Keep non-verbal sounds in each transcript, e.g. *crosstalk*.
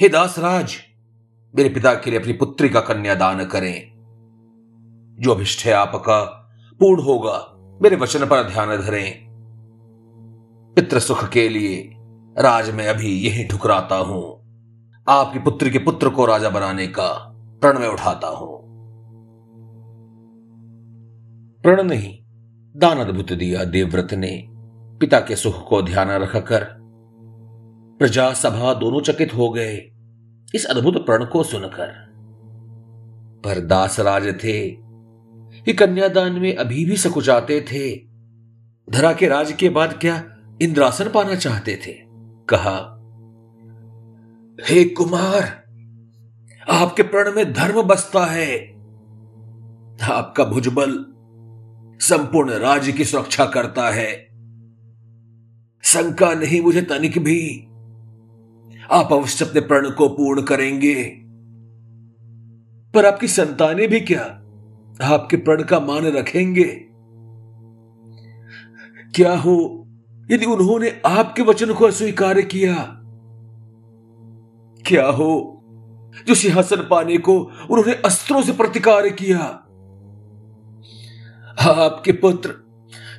हे दासराज, मेरे पिता के लिए अपनी पुत्री का कन्यादान करें। जो अभिष्ट है आपका, पूर्ण होगा। मेरे वचन पर ध्यान धरें। पितृ सुख के लिए राज में अभी यही ठुकराता हूँ। आपकी पुत्री के पुत्र को राजा बनाने का प्रण में उठाता हूँ। प्रण नहीं दान अद्भुत दिया देवव्रत ने। पिता के सुख को ध्यान रखकर प्रजा सभा दोनों चकित हो गए। इस अद्भुत प्रण को सुनकर। पर दासराज थे। कि कन्यादान में अभी भी सकुचाते थे। धरा के राज के बाद क्या इंद्रासन पाना चाहते थे? कहा, हे कुमार, आपके प्रण में धर्म बसता है। आपका भुजबल संपूर्ण राज्य की सुरक्षा करता है। शंका नहीं मुझे तनिक भी। आप अवश्य अपने प्रण को पूर्ण करेंगे। पर आपकी संतानें भी क्या आपके प्रण का मान रखेंगे? क्या हो, यदि उन्होंने आपके वचन को अस्वीकार किया? क्या हो, जो सिंहासन पाने को उन्होंने अस्त्रों से प्रतिकार किया? आपके पुत्र,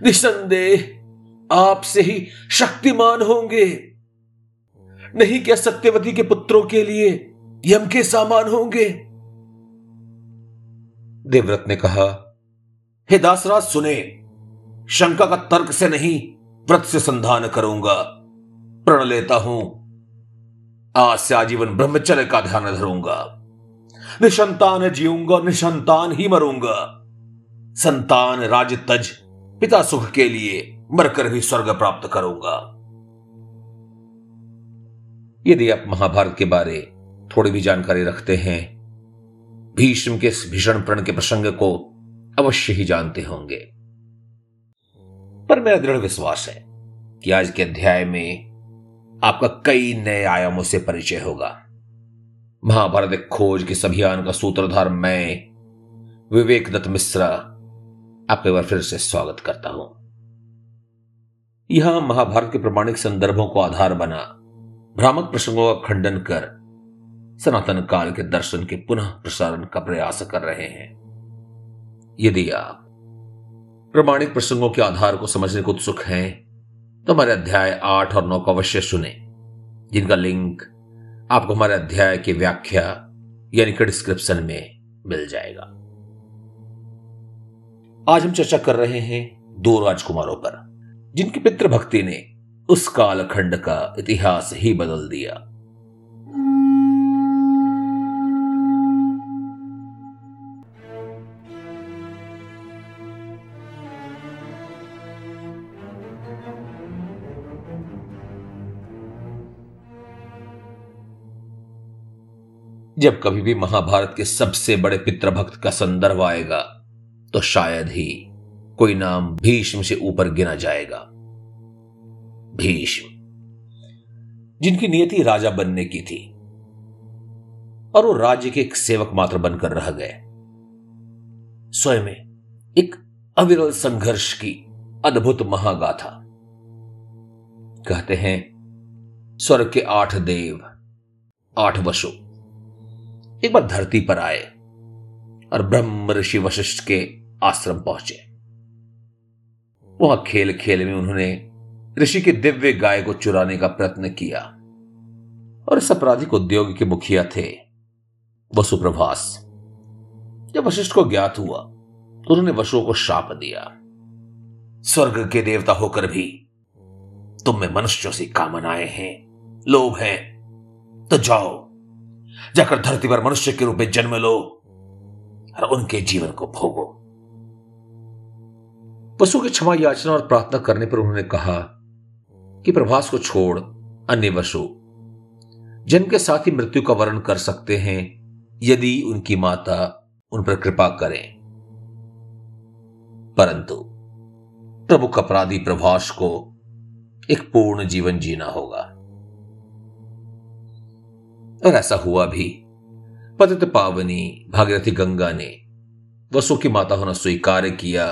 निसंदेह आपसे ही शक्तिमान होंगे। नहीं क्या सत्यवती के पुत्रों के लिए यम के सामान होंगे? देवव्रत ने कहा, हे दासराज, सुने। शंका का तर्क से नहीं, व्रत से संधान करूँगा। प्रण लेता हूँ। आज से आजीवन ब्रह्मचर्य का ध्यान धरूँगा। निसंतान जीऊँगा निसंतान ही मरूँगा। संतान राज तज पिता सुख के लिए मरकर भी स्वर्ग प्राप्त करूँगा। यदि आप महाभारत के बारे थोड़ी भी जानकारी रखते हैं, भीष्म के भीषण प्रण के प्रसंग को अवश्य ही जानते होंगे। पर मेरा दृढ़ विश्वास है कि आज के अध्याय में आपका कई नए आयामों से परिचय होगा। महाभारत खोज के अभियान का सूत्रधार मैं विवेक दत्त मिश्रा, आपका बार फिर से स्वागत करता हूँ। यहाँ महाभारत के प्रमाणिक संदर्भों को आधार बना भ्रामक प्रसंगों का खंडन कर सनातन काल के दर्शन के पुनः प्रसारण का प्रयास कर रहे हैं। यदि आप प्रमाणिक प्रसंगों के आधार को समझने को उत्सुक हैं तो हमारे अध्याय आठ और नौ को अवश्य सुने, जिनका लिंक आपको हमारे अध्याय की व्याख्या यानी कि डिस्क्रिप्शन में मिल जाएगा। आज हम चर्चा कर रहे हैं दो राजकुमारों पर, जिनकी पितृभक्ति ने उस कालखंड का इतिहास ही बदल दिया। जब कभी भी महाभारत के सबसे बड़े पितृभक्त का संदर्भ आएगा तो शायद ही कोई नाम भीष्म से ऊपर गिना जाएगा। भीष्म जिनकी नियति राजा बनने की थी, और वो राज्य के एक सेवक मात्र बनकर रह गए। स्वयं में एक अविरल संघर्ष की अद्भुत महागाथा। कहते हैं, स्वर्ग के आठ देव, आठ वसु एक बार धरती पर आए और ब्रह्म ऋषि वशिष्ठ के आश्रम पहुँचे। वहाँ खेल खेल में उन्होंने ऋषि के दिव्य गाय को चुराने का प्रयत्न किया और इस आपराधिक उद्योग के मुखिया थे। वसुप्रभास जब वशिष्ठ को ज्ञात हुआ तो उन्होंने वसुओं को शाप दिया। स्वर्ग के देवता होकर भी तुम में मनुष्यों से कामनाएँ हैं, लोभ हैं। तो जाओ, जाकर धरती पर मनुष्य के रूप में जन्म लो और उनके जीवन को भोगो। पशु की क्षमा याचना और प्रार्थना करने पर उन्होंने कहा कि प्रभास को छोड़ अन्य वसु, जिनके साथ ही मृत्यु का वर्ण कर सकते हैं, यदि उनकी माता उन पर कृपा करें। परंतु प्रमुख अपराधी प्रभास को एक पूर्ण जीवन जीना होगा। और ऐसा हुआ भी। पतित पावनी भागीरथी गंगा ने वसु की माता होना स्वीकार किया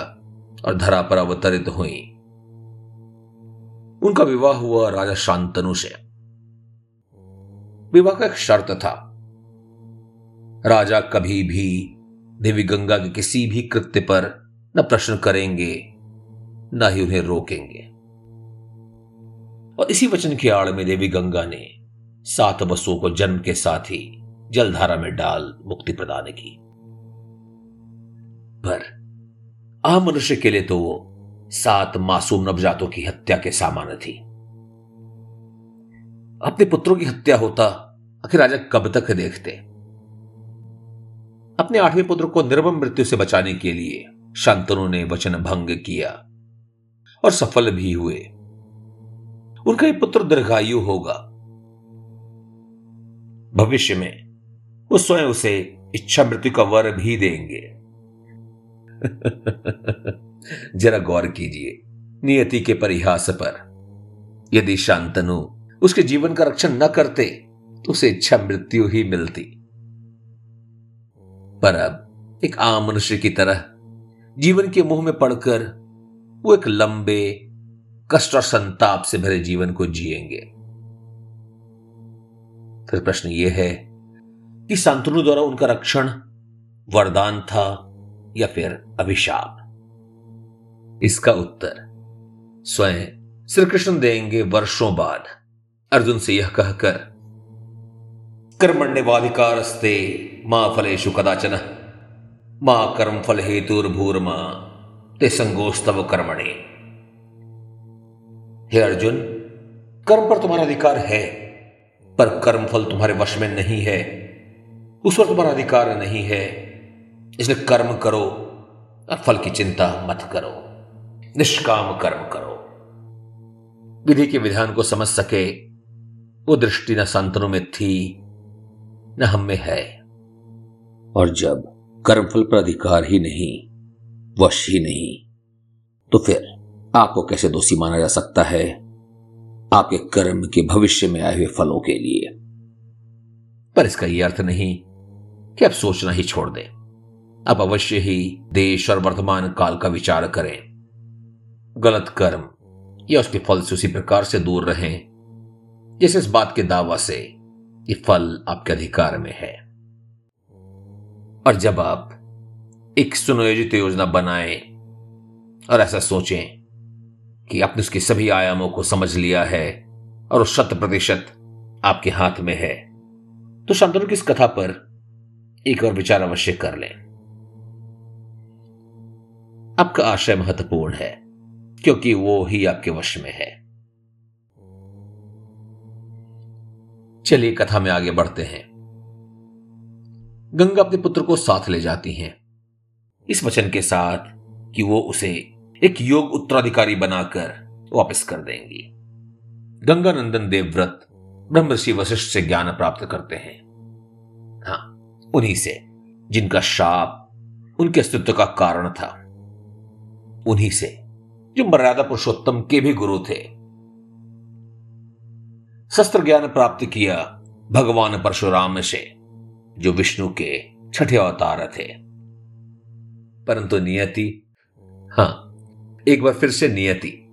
और धरा पर अवतरित हुई। उनका विवाह हुआ राजा शांतनु से। विवाह का एक शर्त था। राजा कभी भी देवी गंगा के किसी भी कृत्य पर न प्रश्न करेंगे, न ही उन्हें रोकेंगे। और इसी वचन की आड़ में देवी गंगा ने सात बसों को जन्म के साथ ही जलधारा में डाल मुक्ति प्रदान की। पर आम मनुष्य के लिए तो वो सात मासूम नवजातों की हत्या के सामान थी। अपने पुत्रों की हत्या होता आखिर राजा कब तक देखते? अपने आठवें पुत्र को निर्मम मृत्यु से बचाने के लिए शांतनु ने वचन भंग किया और सफल भी हुए। उनका यह पुत्र दीर्घायु होगा। भविष्य में वो स्वयं उसे इच्छा मृत्यु का वर भी देंगे। *laughs* जरा गौर कीजिए नियति के परिहास पर। यदि शांतनु उसके जीवन का रक्षण न करते तो उसे इच्छा मृत्यु ही मिलती। पर अब एक आम मनुष्य की तरह जीवन के मुँह में पड़कर वो एक लंबे, कष्ट और संताप से भरे जीवन को जिएँगे। फिर प्रश्न यह है कि शांतनु द्वारा उनका रक्षण वरदान था या फिर अभिशाप? इसका उत्तर। स्वयं श्री कृष्ण देंगे वर्षों बाद। अर्जुन से यह कहकर, कर्मण्यवाधिकारस्ते माँ फलेशु कदाचन। माँ कर्म फल हेतुर्भूर्मा ते संगोस्तव कर्मणे। हे अर्जुन, कर्म पर तुम्हारा अधिकार है, पर कर्म फल तुम्हारे वश में नहीं है। उस पर तुम्हारा अधिकार नहीं है। इसलिए कर्म करो और फल की चिंता मत करो। निष्काम कर्म करो। विधि के विधान को समझ सके, वो दृष्टि न संतनों में थी, न हम में है। और जब कर्मफल पर अधिकार ही नहीं, वश ही नहीं तो फिर आपको कैसे दोषी माना जा सकता है? आपके कर्म के भविष्य में आए हुए फलों के लिए। पर इसका यह अर्थ नहीं कि आप सोचना ही छोड़ दें। आप अवश्य ही देश और वर्तमान काल का विचार करें। गलत कर्म या उसके फल से उसी प्रकार से दूर रहें, जिस इस बात के दावा से ये फल आपके अधिकार में है। और जब आप एक सुनियोजित योजना बनाएँ और ऐसा सोचें कि आपने उसके सभी आयामों को समझ लिया है और वो शत प्रतिशत आपके हाथ में है तो शांतनु की इस कथा पर एक और विचार अवश्य कर लें। आपका आशय महत्वपूर्ण है। क्योंकि वो ही आपके वश में है। चलिए कथा में आगे बढ़ते हैं। गंगा अपने पुत्र को साथ ले जाती हैं। इस वचन के साथ कि वो उसे एक योग उत्तराधिकारी बनाकर वापस कर देंगी। गंगा नंदन देवव्रत ब्रह्मषि वशिष्ठ से ज्ञान प्राप्त करते हैं। हाँ उन्हीं से, जिनका शाप उनके अस्तित्व का कारण था। उन्हीं से। जो मर्यादा पुरुषोत्तम के भी गुरु थे। शस्त्र ज्ञान प्राप्त किया भगवान परशुराम से, जो विष्णु के छठे अवतार थे। परंतु नियति, हाँ, एक बार फिर से नियति।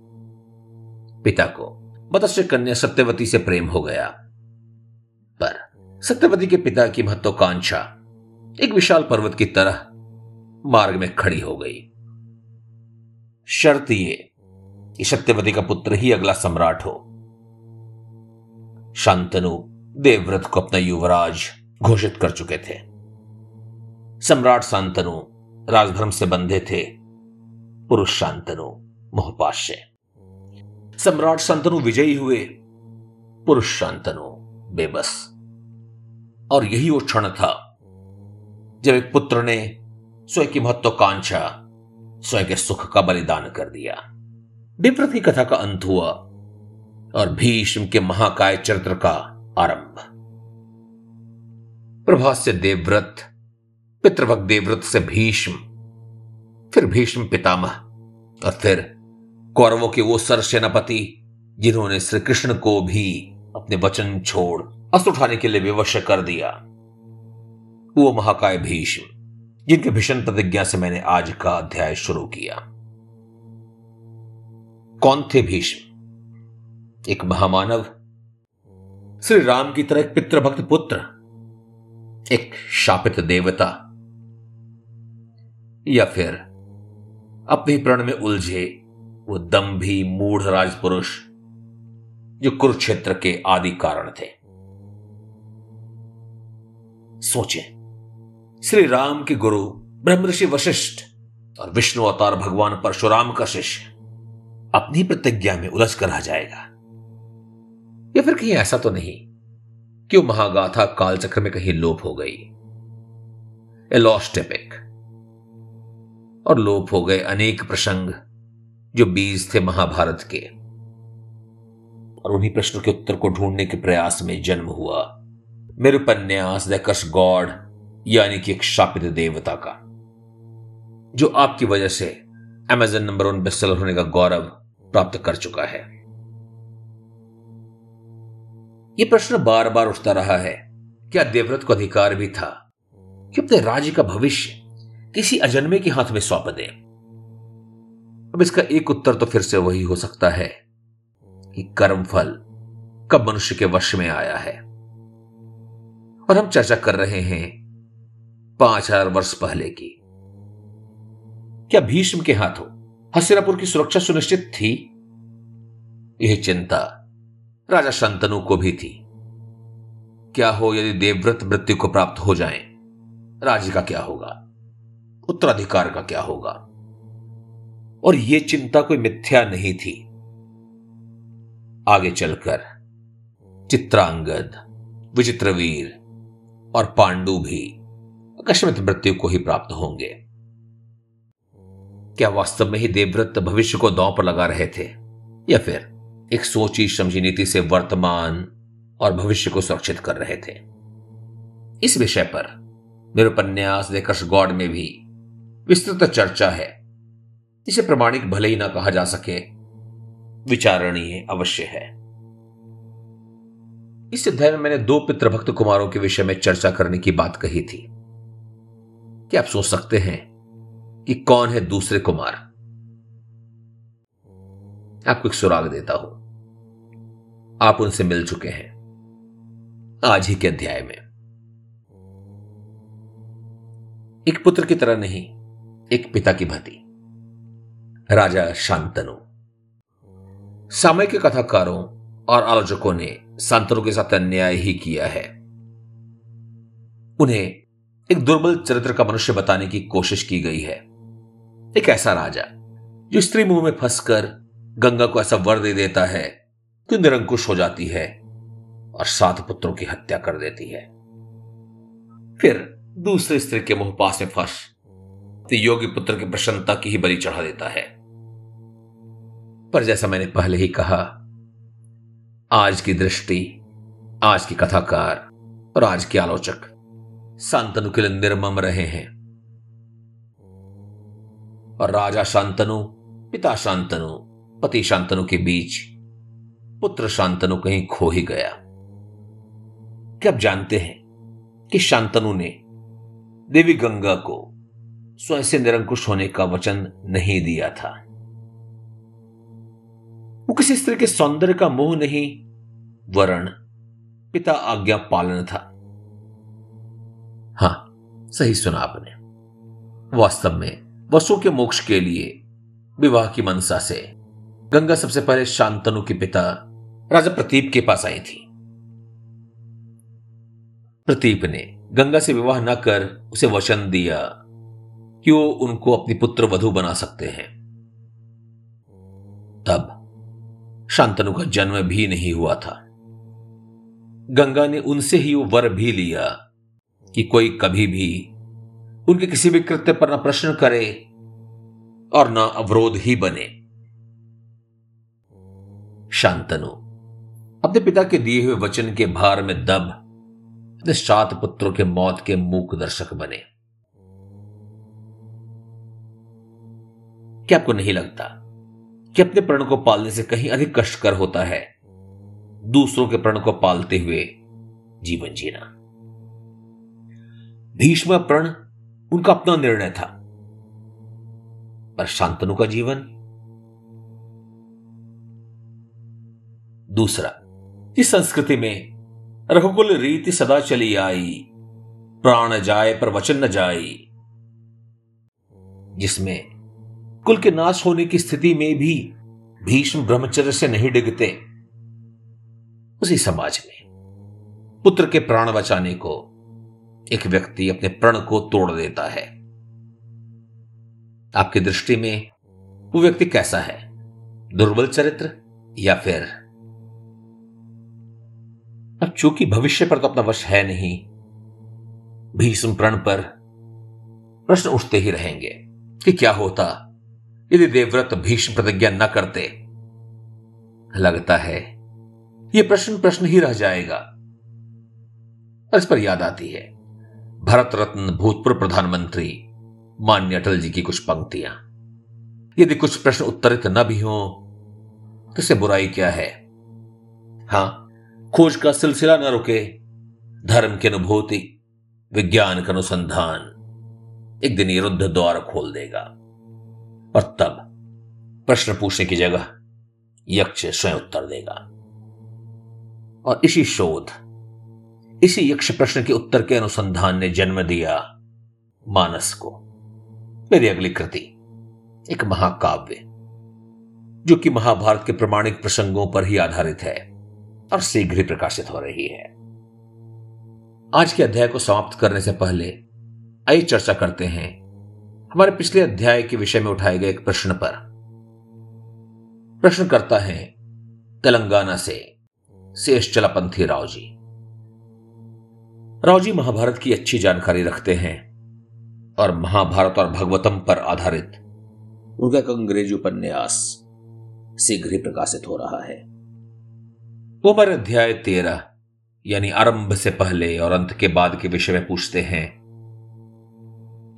पिता को मत्स्य कन्या सत्यवती से प्रेम हो गया। पर सत्यवती के पिता की महत्वाकांक्षा एक विशाल पर्वत की तरह मार्ग में खड़ी हो गई। शर्त ये कि सत्यवती का पुत्र ही अगला सम्राट हो। शांतनु देवव्रत को अपना युवराज घोषित कर चुके थे। सम्राट शांतनु राजधर्म से बंधे थे। पुरुष शांतनु मोहपाश्य। सम्राट शांतनु विजयी हुए। पुरुष शांतनु बेबस। और यही वो क्षण था जब एक पुत्र ने स्वयं की महत्वाकांक्षा स्वयं के सुख का बलिदान कर दिया। विप्रत की कथा का अंत हुआ और भीष्म के महाकाय चरित्र का आरंभ। प्रभास से देवव्रत पितृभक्त देवव्रत से भीष्म, फिर भीष्म पितामह और फिर कौरवों के वो सर सेनापति जिन्होंने श्री कृष्ण को भी अपने वचन छोड़ अस्त्र उठाने के लिए विवश कर दिया। वो महाकाय भीष्म। जिनके भीषण प्रतिज्ञा से मैंने आज का अध्याय शुरू किया। कौन थे भीष्म? एक महामानव श्री राम की तरह एक पितृभक्त पुत्र, एक शापित देवता, या फिर अपने प्रण में उलझे वो दम्भी मूढ़ राजपुरुष जो कुरुक्षेत्र के आदि कारण थे। सोचें। श्री राम के गुरु ब्रह्म ऋषि वशिष्ठ और विष्णु अवतार भगवान परशुराम का शिष्य अपनी प्रतिज्ञा में उलझ कर आ जाएगा। या फिर कहीं ऐसा तो नहीं कि वो महागाथा कालचक्र में कहीं लोप हो गई। ए एलॉस्टेपिक और लोप हो गए अनेक प्रसंग जो बीज थे महाभारत के। और उन्हीं प्रश्नों के उत्तर को ढूँढने के प्रयास में जन्म हुआ। मेरे उपन्यास द कश गॉड यानी कि एक शापित देवता का, जो आपकी वजह से अमेजन नंबर वन बेस्टसेलर होने का गौरव प्राप्त कर चुका है। यह प्रश्न बार बार उठता रहा है, क्या देवव्रत को अधिकार भी था कि अपने राज्य का भविष्य किसी अजन्मे के हाथ में सौंप दे? अब इसका एक उत्तर तो फिर से वही हो सकता है कि कर्मफल कब मनुष्य के वश में आया है। और हम चर्चा कर रहे हैं पाँच हज़ार वर्ष पहले की। क्या भीष्म के हाथों हस्तिनापुर की सुरक्षा सुनिश्चित थी? यह चिंता राजा शंतनु को भी थी। क्या हो यदि देवव्रत मृत्यु को प्राप्त हो जाए, राज्य का क्या होगा? उत्तराधिकार का क्या होगा? और यह चिंता कोई मिथ्या नहीं थी। आगे चलकर चित्रांगद, विचित्रवीर और पांडु भी अकस्मित मृत्यु को ही प्राप्त होंगे। क्या वास्तव में ही देवव्रत भविष्य को दांव पर लगा रहे थे? या फिर एक सोची समझी नीति से वर्तमान और भविष्य को सुरक्षित कर रहे थे? इस विषय पर मेरे उपन्यास देकर्ष गॉड में भी विस्तृत चर्चा है। इसे प्रमाणिक भले ही ना कहा जा सके, विचारणीय अवश्य है। इस अध्याय में मैंने दो पितृभक्त कुमारों के विषय में चर्चा करने की बात कही थी। क्या आप सोच सकते हैं कि कौन है दूसरे कुमार। आपको एक सुराग देता हूँ। आप उनसे मिल चुके हैं आज ही के अध्याय में। एक पुत्र की तरह नहीं, एक पिता की भांति। राजा शांतनु। सामयिक कथाकारों और आलोचकों ने संतरों के साथ अन्याय ही किया है। उन्हें एक दुर्बल चरित्र का मनुष्य बताने की कोशिश की गई है। एक ऐसा राजा, जो स्त्री मुँह में फंसकर गंगा को ऐसा वर दे देता है कि निरंकुश हो जाती है और सात पुत्रों की हत्या कर देती है। फिर दूसरे स्त्री के मुँह पास में फंस योगी पुत्र की प्रसन्नता की ही बलि चढ़ा देता है। पर जैसा मैंने पहले ही कहा, आज की दृष्टि, आज की कथाकार और आज के आलोचक शांतनु के लिए निर्मम रहे हैं। और राजा शांतनु, पिता शांतनु, पति शांतनु के बीच, पुत्र शांतनु कहीं खो ही गया। क्या आप जानते हैं कि शांतनु ने देवी गंगा को स्वयं से निरंकुश होने का वचन नहीं दिया था? वो किसी स्त्री के सौंदर्य का मोह नहीं, वरण, पिता आज्ञा पालन था। हाँ, सही सुना आपने। वास्तव में वसु के मोक्ष के लिए विवाह की मनसा से गंगा सबसे पहले शांतनु के पिता राजा प्रतीप के पास आई थी। प्रतीप ने गंगा से विवाह न कर उसे वचन दिया कि वो उनको अपनी पुत्र वधु बना सकते हैं। तब शांतनु का जन्म भी नहीं हुआ था। गंगा ने उनसे ही वो वर भी लिया कि कोई कभी भी उनके किसी भी कृत्य पर न प्रश्न करे और न अवरोध ही बने। शांतनु, अपने पिता के दिए हुए वचन के भार में दब अपने सात पुत्रों के मौत के मूक दर्शक बने। क्या आपको नहीं लगता कि अपने प्रण को पालने से कहीं अधिक कष्टकर होता है दूसरों के प्रण को पालते हुए जीवन जीना? भीष्म प्रण उनका अपना निर्णय था। पर शांतनु का जीवन दूसरा। इस संस्कृति में रघुकुल रीति सदा चली आई, प्राण जाए पर वचन न जाए जिसमें कुल के नाश होने की स्थिति में भी भीष्म ब्रह्मचर्य से नहीं डिगते। उसी समाज में पुत्र के प्राण बचाने को एक व्यक्ति अपने प्रण को तोड़ देता है। आपकी दृष्टि में वो व्यक्ति कैसा है? दुर्बल चरित्र या फिर अब चूँकि भविष्य पर तो अपना वश है नहीं, भीष्म प्रण पर प्रश्न उठते ही रहेंगे कि क्या होता यदि देवव्रत भीष्म प्रतिज्ञा न करते? लगता है यह प्रश्न प्रश्न ही रह जाएगा। और इस पर याद आती है। भारत रत्न भूतपूर्व प्रधानमंत्री मान्य अटल जी की कुछ पंक्तियाँ। यदि कुछ प्रश्न उत्तरित न भी हो तो इसे बुराई क्या है? हाँ, खोज का सिलसिला न रुके। धर्म की अनुभूति, विज्ञान का अनुसंधान एक दिन युद्ध द्वार खोल देगा। और तब प्रश्न पूछने की जगह यक्ष स्वयं उत्तर देगा। और इसी शोध इसी यक्ष प्रश्न के उत्तर के अनुसंधान ने जन्म दिया मानस को। मेरी अगली कृति, एक महाकाव्य, जो कि महाभारत के प्रमाणिक प्रसंगों पर ही आधारित है और शीघ्र ही प्रकाशित हो रही है। आज के अध्याय को समाप्त करने से पहले आइए चर्चा करते हैं हमारे पिछले अध्याय के विषय में उठाए गए एक प्रश्न पर। प्रश्न करता है तेलंगाना से शेष चलापंथी राव जी। राव जी महाभारत की अच्छी जानकारी रखते हैं और महाभारत और भगवतम पर आधारित उनका एक अंग्रेज़ी उपन्यास शीघ्र ही प्रकाशित हो रहा है। वो हमारे अध्याय तेरह, यानी आरंभ से पहले और अंत के बाद के विषय में पूछते हैं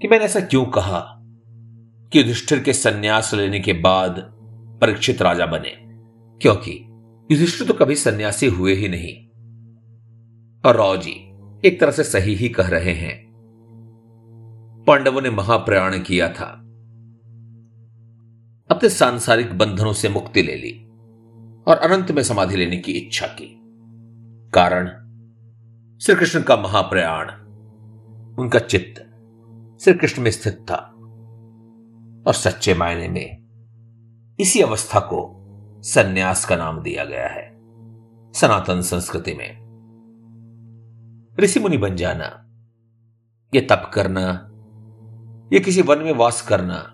कि मैंने ऐसा क्यों कहा कि युधिष्ठिर के सन्यास लेने के बाद परीक्षित राजा बने? क्योंकि युधिष्ठिर तो कभी सन्यासी हुए ही नहीं। और राव जी एक तरह से सही ही कह रहे हैं। पांडवों ने महाप्रयाण किया था। अपने सांसारिक बंधनों से मुक्ति ले ली और अनंत में समाधि लेने की इच्छा की। कारण? श्री कृष्ण का महाप्रयाण। उनका चित्त श्री कृष्ण में स्थित था। और सच्चे मायने में इसी अवस्था को सन्यास का नाम दिया गया है। सनातन संस्कृति में। ऋषि मुनि बन जाना। ये तप करना, ये किसी वन में वास करना,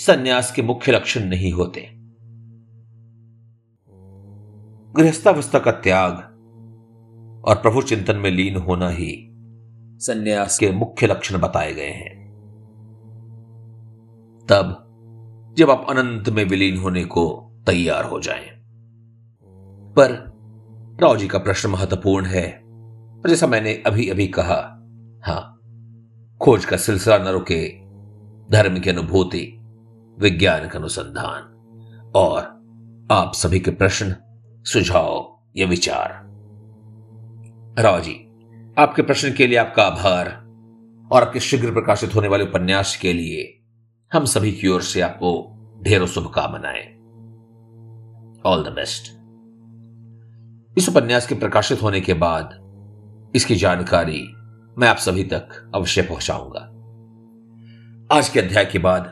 सन्यास के मुख्य लक्षण नहीं होते। गृहस्थावस्था का त्याग और प्रभु चिंतन में लीन होना ही संन्यास के मुख्य लक्षण बताए गए हैं। तब जब आप अनंत में विलीन होने को तैयार हो जाएँ। पर राव जी का प्रश्न महत्वपूर्ण है। और जैसा मैंने अभी अभी कहा, हाँ, खोज का सिलसिला न रुके, धर्म की अनुभूति, विज्ञान का अनुसंधान, और आप सभी के प्रश्न, सुझाव या विचार। राव जी, आपके प्रश्न के लिए आपका आभार, और आपके शीघ्र प्रकाशित होने वाले उपन्यास के लिए हम सभी की ओर से आपको ढेरों शुभकामनाएँ। ऑल द बेस्ट इस उपन्यास के प्रकाशित होने के बाद इसकी जानकारी मैं आप सभी तक अवश्य पहुंचाऊँगा। आज के अध्याय के बाद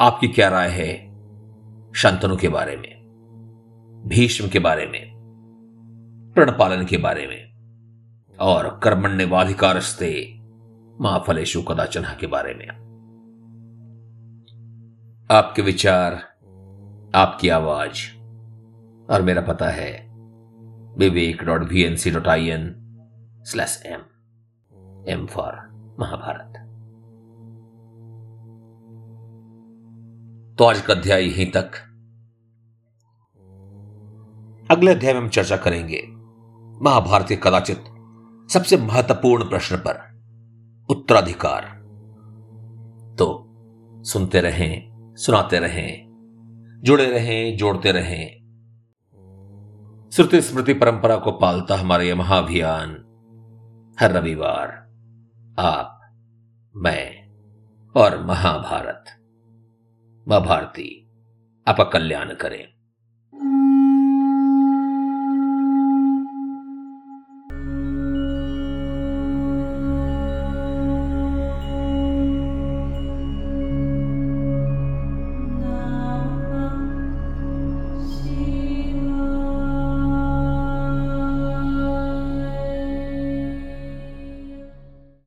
आपकी क्या राय है शांतनु के बारे में, भीष्म के बारे में, प्रणपालन के बारे में और कर्मण्यवाधिकारस्ते महाफलेशु कदाचन के बारे में। आपके विचार, आपकी आवाज़ और मेरा पता है, Vivek dot V N C dot I N slash M M for Mahabharat तो आज का अध्याय यहीं तक। अगले अध्याय में हम चर्चा करेंगे महाभारत के कदाचित सबसे महत्वपूर्ण प्रश्न पर। उत्तराधिकार। तो सुनते रहें, सुनाते रहें, जुड़े रहें, जोड़ते रहें। श्रुति स्मृति परंपरा को पालता हमारा यह महाअभियान हर रविवार आप मैं और महाभारत। महाभारती आप कल्याण करें।